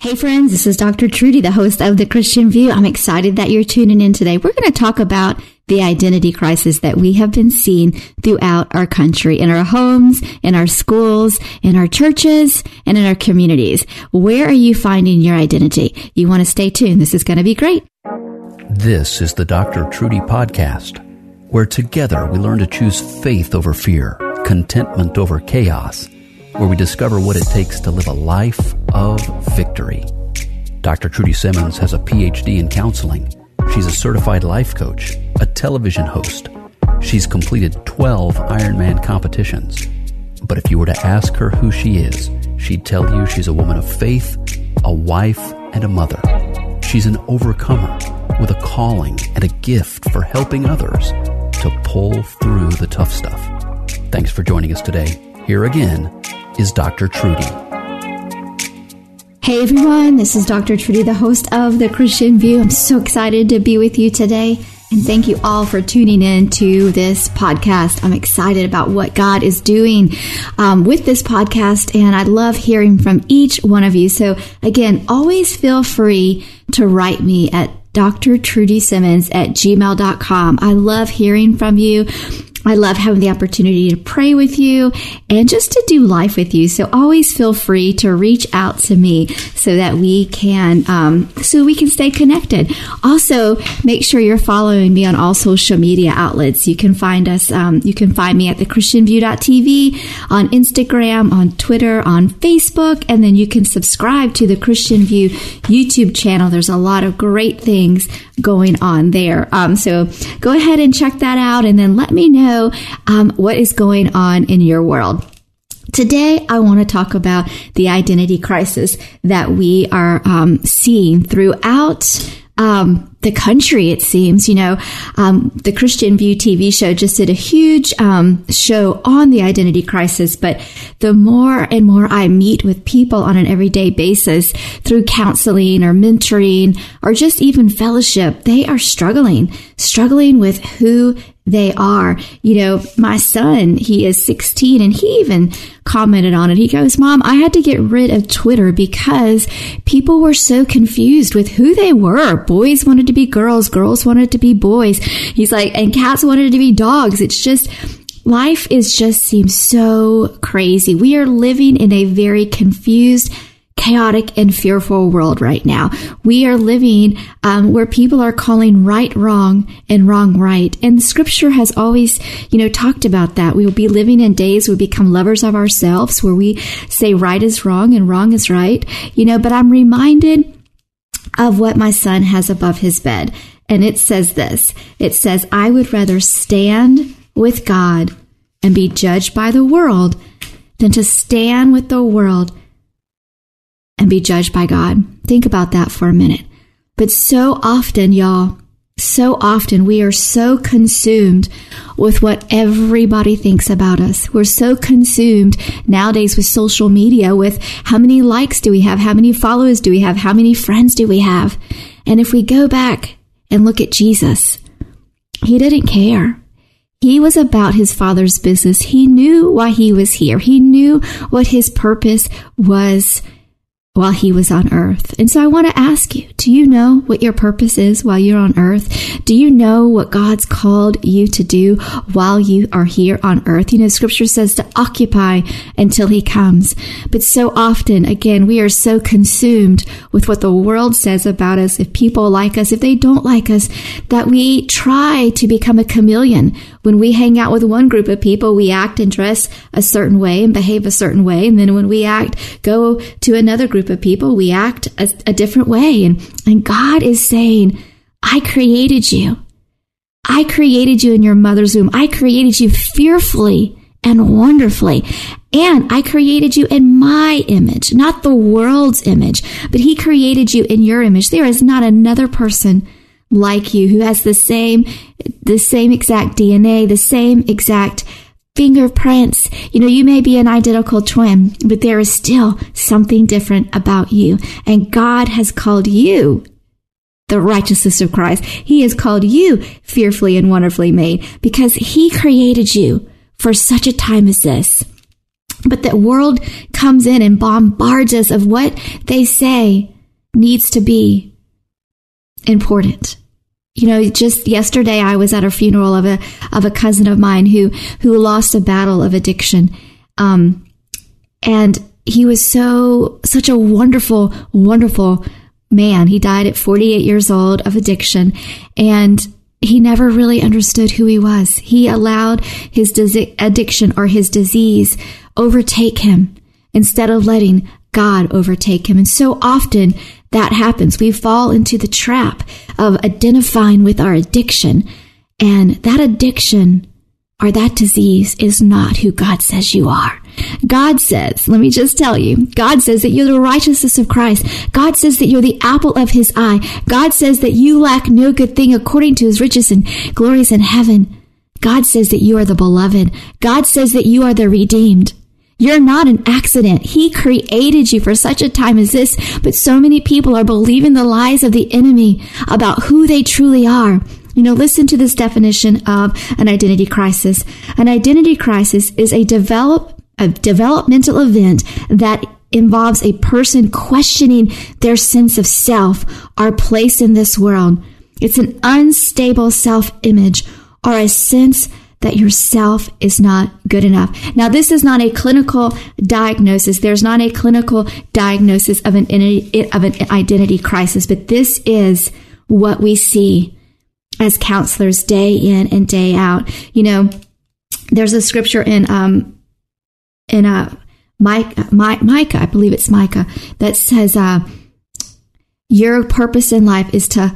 Hey friends, this is Dr. Trudy, the host of The Christian View. I'm excited that you're tuning in today. We're going to talk about the identity crisis that we have been seeing throughout our country, in our homes, in our schools, in our churches, and in our communities. Where are you finding your identity? You want to stay tuned. This is going to be great. This is the Dr. Trudy podcast, where together we learn to choose faith over fear, contentment over chaos, where we discover what it takes to live a life of victory. Dr. Trudy Simmons has a PhD in counseling. She's a certified life coach, a television host. She's completed 12 Ironman competitions. But if you were to ask her who she is, she'd tell you she's a woman of faith, a wife, and a mother. She's an overcomer with a calling and a gift for helping others to pull through the tough stuff. Thanks for joining us today. Here again is Dr. Trudy. Hey everyone, this is Dr. Trudy, the host of The Christian View. I'm so excited to be with you today. And thank you all for tuning in to this podcast. I'm excited about what God is doing um, with this podcast, and I love hearing from each one of you. So, again, always feel free to write me at Dr. Trudy Simmons at gmail.com. I love hearing from you. I love having the opportunity to pray with you and just to do life with you. So always feel free to reach out to me so that we can, um, so we can stay connected. Also, make sure you're following me on all social media outlets. You can find us, um, you can find me at thechristianview.tv on Instagram, on Twitter, on Facebook, and then you can subscribe to the Christian View YouTube channel. There's a lot of great things going on there. Um, so go ahead and check that out and then let me know um, what is going on in your world. Today, I want to talk about the identity crisis that we are um, seeing throughout um, the country, it seems. You know, um, the Christian View TV show just did a huge um, show on the identity crisis. But the more and more I meet with people on an everyday basis through counseling or mentoring or just even fellowship, they are struggling, struggling with who they are. You know, my son, he is 16 and he even commented on it. He goes, Mom, I had to get rid of Twitter because people were so confused with who they were. Boys wanted to be girls, girls wanted to be boys. He's like, and cats wanted to be dogs. It's just, life is just seems so crazy. We are living in a very confused, chaotic and fearful world right now. We are living um, where people are calling right wrong and wrong right. And scripture has always, you know, talked about that. We will be living in days we become lovers of ourselves, where we say right is wrong and wrong is right, you know, but I'm reminded of what my son has above his bed. And it says this it says, I would rather stand with God and be judged by the world than to stand with the world and be judged by God. Think about that for a minute. But so often, y'all, so often we are so consumed with what everybody thinks about us. We're so consumed nowadays with social media with how many likes do we have? How many followers do we have? How many friends do we have? And if we go back and look at Jesus, he didn't care. He was about his father's business. He knew why he was here. He knew what his purpose was while he was on earth. And so I want to ask you, do you know what your purpose is while you're on earth? Do you know what God's called you to do while you are here on earth? You know, scripture says to occupy until he comes. But so often, again, we are so consumed with what the world says about us, if people like us, if they don't like us, that we try to become a chameleon. When we hang out with one group of people, we act and dress a certain way and behave a certain way. And then when we act, go to another group of people, we act a, a different way. And, and God is saying, I created you. I created you in your mother's womb. I created you fearfully and wonderfully. And I created you in my image, not the world's image, but he created you in your image. There is not another person like you who has the same, the same exact DNA, the same exact fingerprints. You know, you may be an identical twin, but there is still something different about you. And God has called you the righteousness of Christ. He has called you fearfully and wonderfully made because he created you for such a time as this. But the world comes in and bombards us of what they say needs to be important. You know, just yesterday I was at a funeral of a of a cousin of mine who who lost a battle of addiction. Um, and he was so such a wonderful, wonderful man. He died at 48 years old of addiction and he never really understood who he was. He allowed his addiction or his disease overtake him instead of letting God overtake him. And so often that happens. We fall into the trap of identifying with our addiction. And that addiction or that disease is not who God says you are. God says, let me just tell you, God says that you're the righteousness of Christ. God says that you're the apple of his eye. God says that you lack no good thing according to his riches and glories in heaven. God says that you are the beloved. God says that you are the redeemed. You're not an accident. He created you for such a time as this, but so many people are believing the lies of the enemy about who they truly are. You know, listen to this definition of an identity crisis. An identity crisis is a develop, a developmental event that involves a person questioning their sense of self, our place in this world. It's an unstable self image or a sense that yourself is not good enough. Now, this is not a clinical diagnosis. There's not a clinical diagnosis of an, of an identity crisis, but this is what we see as counselors day in and day out. You know, there's a scripture in, um, in, uh, Micah, Micah, I believe it's Micah, that says, uh, your purpose in life is to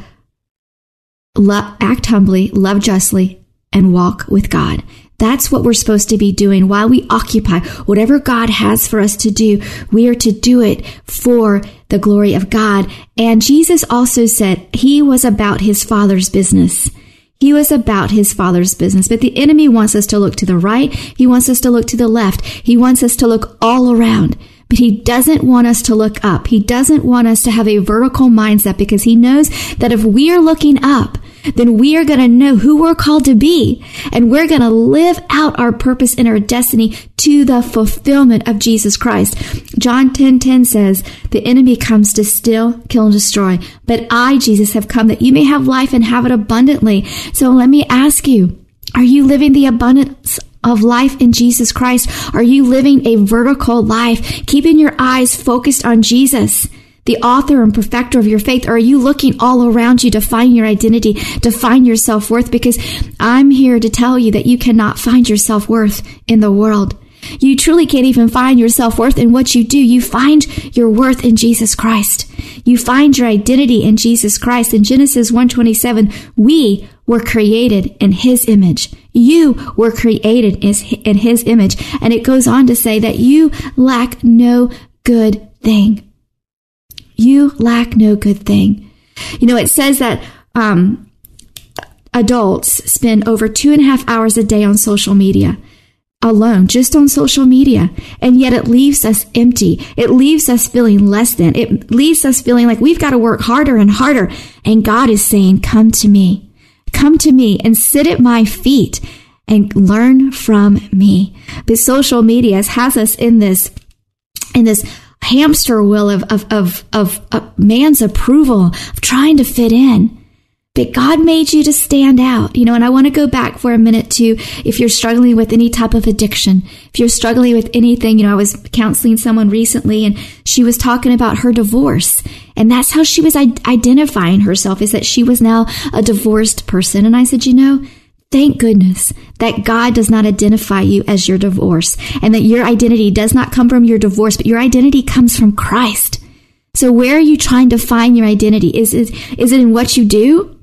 act humbly, love justly, and walk with God. That's what we're supposed to be doing while we occupy whatever God has for us to do. We are to do it for the glory of God. And Jesus also said he was about his father's business. He was about his father's business, but the enemy wants us to look to the right. He wants us to look to the left. He wants us to look all around, but he doesn't want us to look up. He doesn't want us to have a vertical mindset because he knows that if we are looking up, then we are going to know who we're called to be and we're going to live out our purpose and our destiny to the fulfillment of Jesus Christ. John 10 10 says, The enemy comes to steal, kill, and destroy. But I, Jesus, have come that you may have life and have it abundantly. So let me ask you, are you living the abundance of life in Jesus Christ? Are you living a vertical life, keeping your eyes focused on Jesus? The author and perfecter of your faith? Or are you looking all around you to find your identity, to find your self worth? Because I'm here to tell you that you cannot find your self worth in the world. You truly can't even find your self worth in what you do. You find your worth in Jesus Christ. You find your identity in Jesus Christ. In Genesis 127, we were created in his image. You were created in his image. And it goes on to say that you lack no good thing. You lack no good thing. You know, it says that um, adults spend over two and a half hours a day on social media alone, just on social media. And yet it leaves us empty. It leaves us feeling less than. It leaves us feeling like we've got to work harder and harder. And God is saying, come to me. Come to me and sit at my feet and learn from me. But social media has us in this, in this hamster wheel of, of, of, of, man's approval, of trying to fit in. But God made you to stand out, you know, and I want to go back for a minute to if you're struggling with any type of addiction, if you're struggling with anything, you know, I was counseling someone recently and she was talking about her divorce and that's how she was identifying herself is that she was now a divorced person. And I said, you know, Thank goodness that God does not identify you as your divorce and that your identity does not come from your divorce, but your identity comes from Christ. So where are you trying to find your identity? Is it, is it in what you do?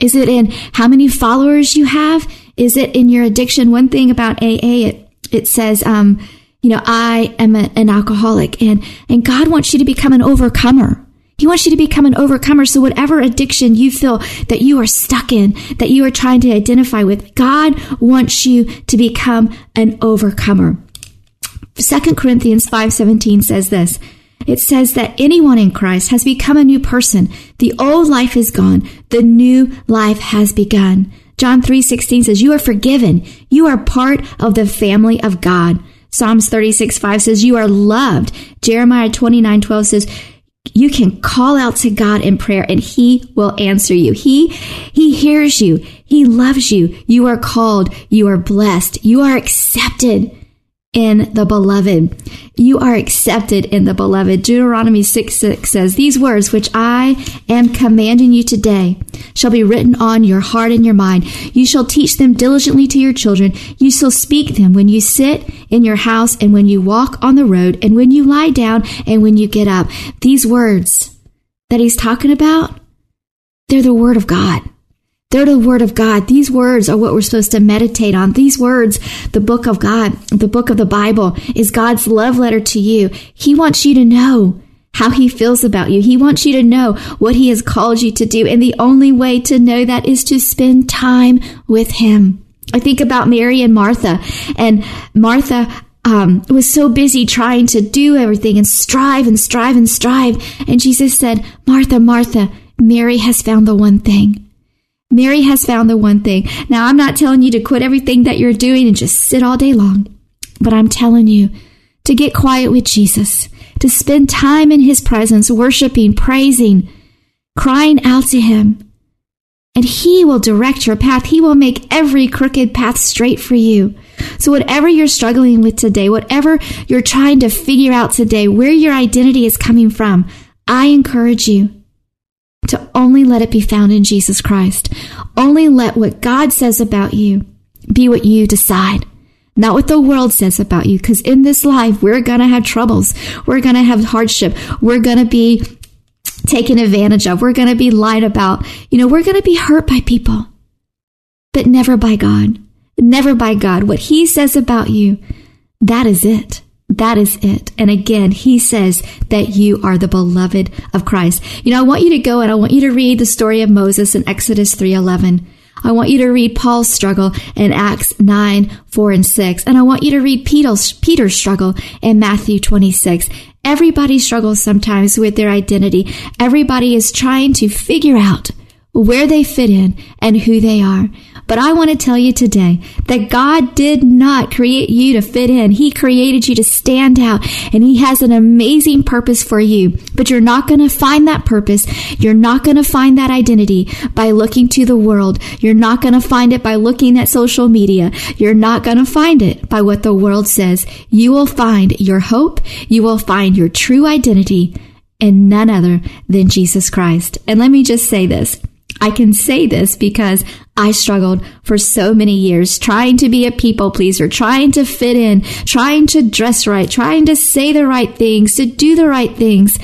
Is it in how many followers you have? Is it in your addiction? One thing about AA, it, it says, um, you know, I am a, an alcoholic and, and God wants you to become an overcomer. He wants you to become an overcomer. So whatever addiction you feel that you are stuck in, that you are trying to identify with, God wants you to become an overcomer. 2 Corinthians 5:17 says this. It says that anyone in Christ has become a new person. The old life is gone. The new life has begun. John 3:16 says you are forgiven. You are part of the family of God. Psalms 36 5 says you are loved. Jeremiah 29:12 says you can call out to God in prayer and he will answer you. He, he hears you. He loves you. You are called. You are blessed. You are accepted in the beloved. You are accepted in the beloved. Deuteronomy 6 6 says, These words which I am commanding you today shall be written on your heart and your mind. You shall teach them diligently to your children. You shall speak them when you sit in your house and when you walk on the road and when you lie down and when you get up. These words that he's talking about, they're the word of God. They're the Word of God. These words are what we're supposed to meditate on. These words, the book of God, the book of the Bible, is God's love letter to you. He wants you to know how He feels about you. He wants you to know what He has called you to do. And the only way to know that is to spend time with Him. I think about Mary and Martha, and Martha um, was so busy trying to do everything and strive and strive and strive. And Jesus said, Martha, Martha, Mary has found the one thing Mary has found the one thing. Now, I'm not telling you to quit everything that you're doing and just sit all day long, but I'm telling you to get quiet with Jesus, to spend time in his presence, worshiping, praising, crying out to him. And he will direct your path. He will make every crooked path straight for you. So, whatever you're struggling with today, whatever you're trying to figure out today, where your identity is coming from, I encourage you to only let it be found in Jesus Christ. Only let what God says about you be what you decide. Not what the world says about you, because in this life, we're gonna have troubles. We're gonna have hardship. We're gonna be taken advantage of. We're gonna be lied about. You know, we're gonna be hurt by people, but never by God. Never by God. What He says about you, that is it. That is it. And again, he says that you are the beloved of Christ. You know, I want you to go and I want you to read the story of Moses in Exodus 3:11. I want you to read Paul's struggle in Acts 9, 4 and 6. And I want you to read Peter's, Peter's struggle in Matthew 26. Everybody struggles sometimes with their identity. Everybody is trying to figure out where they fit in and who they are. But I want to tell you today that God did not create you to fit in. He created you to stand out and He has an amazing purpose for you. But you're not going to find that purpose. You're not going to find that identity by looking to the world. You're not going to find it by looking at social media. You're not going to find it by what the world says. You will find your hope. You will find your true identity in none other than Jesus Christ. And let me just say this. I can say this because I struggled for so many years trying to be a people pleaser, trying to fit in, trying to dress right, trying to say the right things, to do the right things.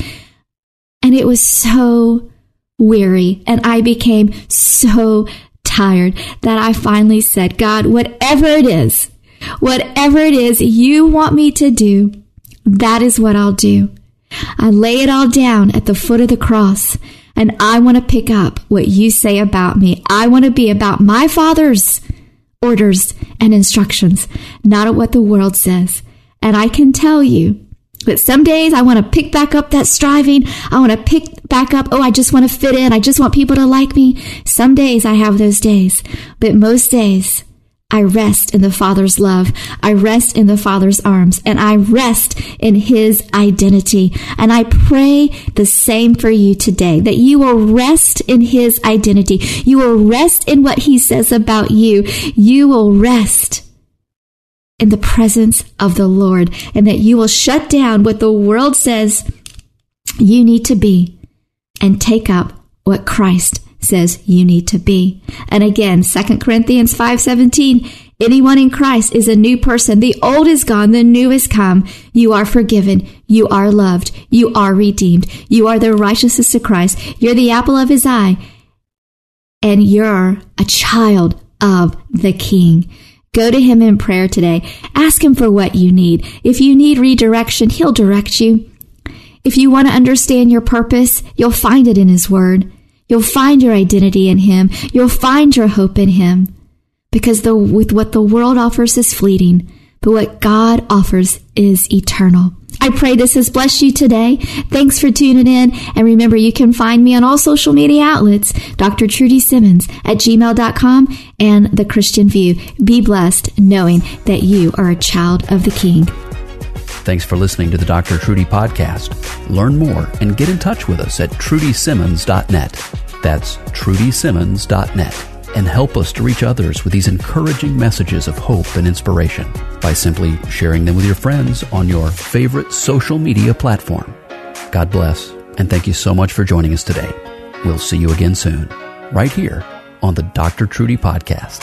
And it was so weary and I became so tired that I finally said, God, whatever it is, whatever it is you want me to do, that is what I'll do. I lay it all down at the foot of the cross and I want to pick up what you say about me. I want to be about my Father's orders and instructions, not what the world says. And I can tell you that some days I want to pick back up that striving. I want to pick back up, oh, I just want to fit in. I just want people to like me. Some days I have those days, but most days I rest in the Father's love. I rest in the Father's arms and I rest in His identity. And I pray the same for you today, that you will rest in His identity. You will rest in what He says about you. You will rest in the presence of the Lord and that you will shut down what the world says you need to be and take up what Christ says you need to be. And again, 2 Corinthians 5:17, anyone in Christ is a new person. The old is gone, the new is come. You are forgiven, you are loved, you are redeemed. You are the righteousness of Christ. You're the apple of his eye. And you're a child of the King. Go to him in prayer today. Ask him for what you need. If you need redirection, he'll direct you. If you want to understand your purpose, you'll find it in his word. You'll find your identity in him. You'll find your hope in him. Because the, with what the world offers is fleeting, but what God offers is eternal. I pray this has blessed you today. Thanks for tuning in. And remember, you can find me on all social media outlets, Dr. Trudy Simmons at gmail.com and The Christian View. Be blessed knowing that you are a child of the King. Thanks for listening to the Dr. Trudy podcast. Learn more and get in touch with us at trudysimmons.net. That's trudysimmons.net and help us to reach others with these encouraging messages of hope and inspiration by simply sharing them with your friends on your favorite social media platform. God bless, and thank you so much for joining us today. We'll see you again soon, right here on the Dr. Trudy Podcast.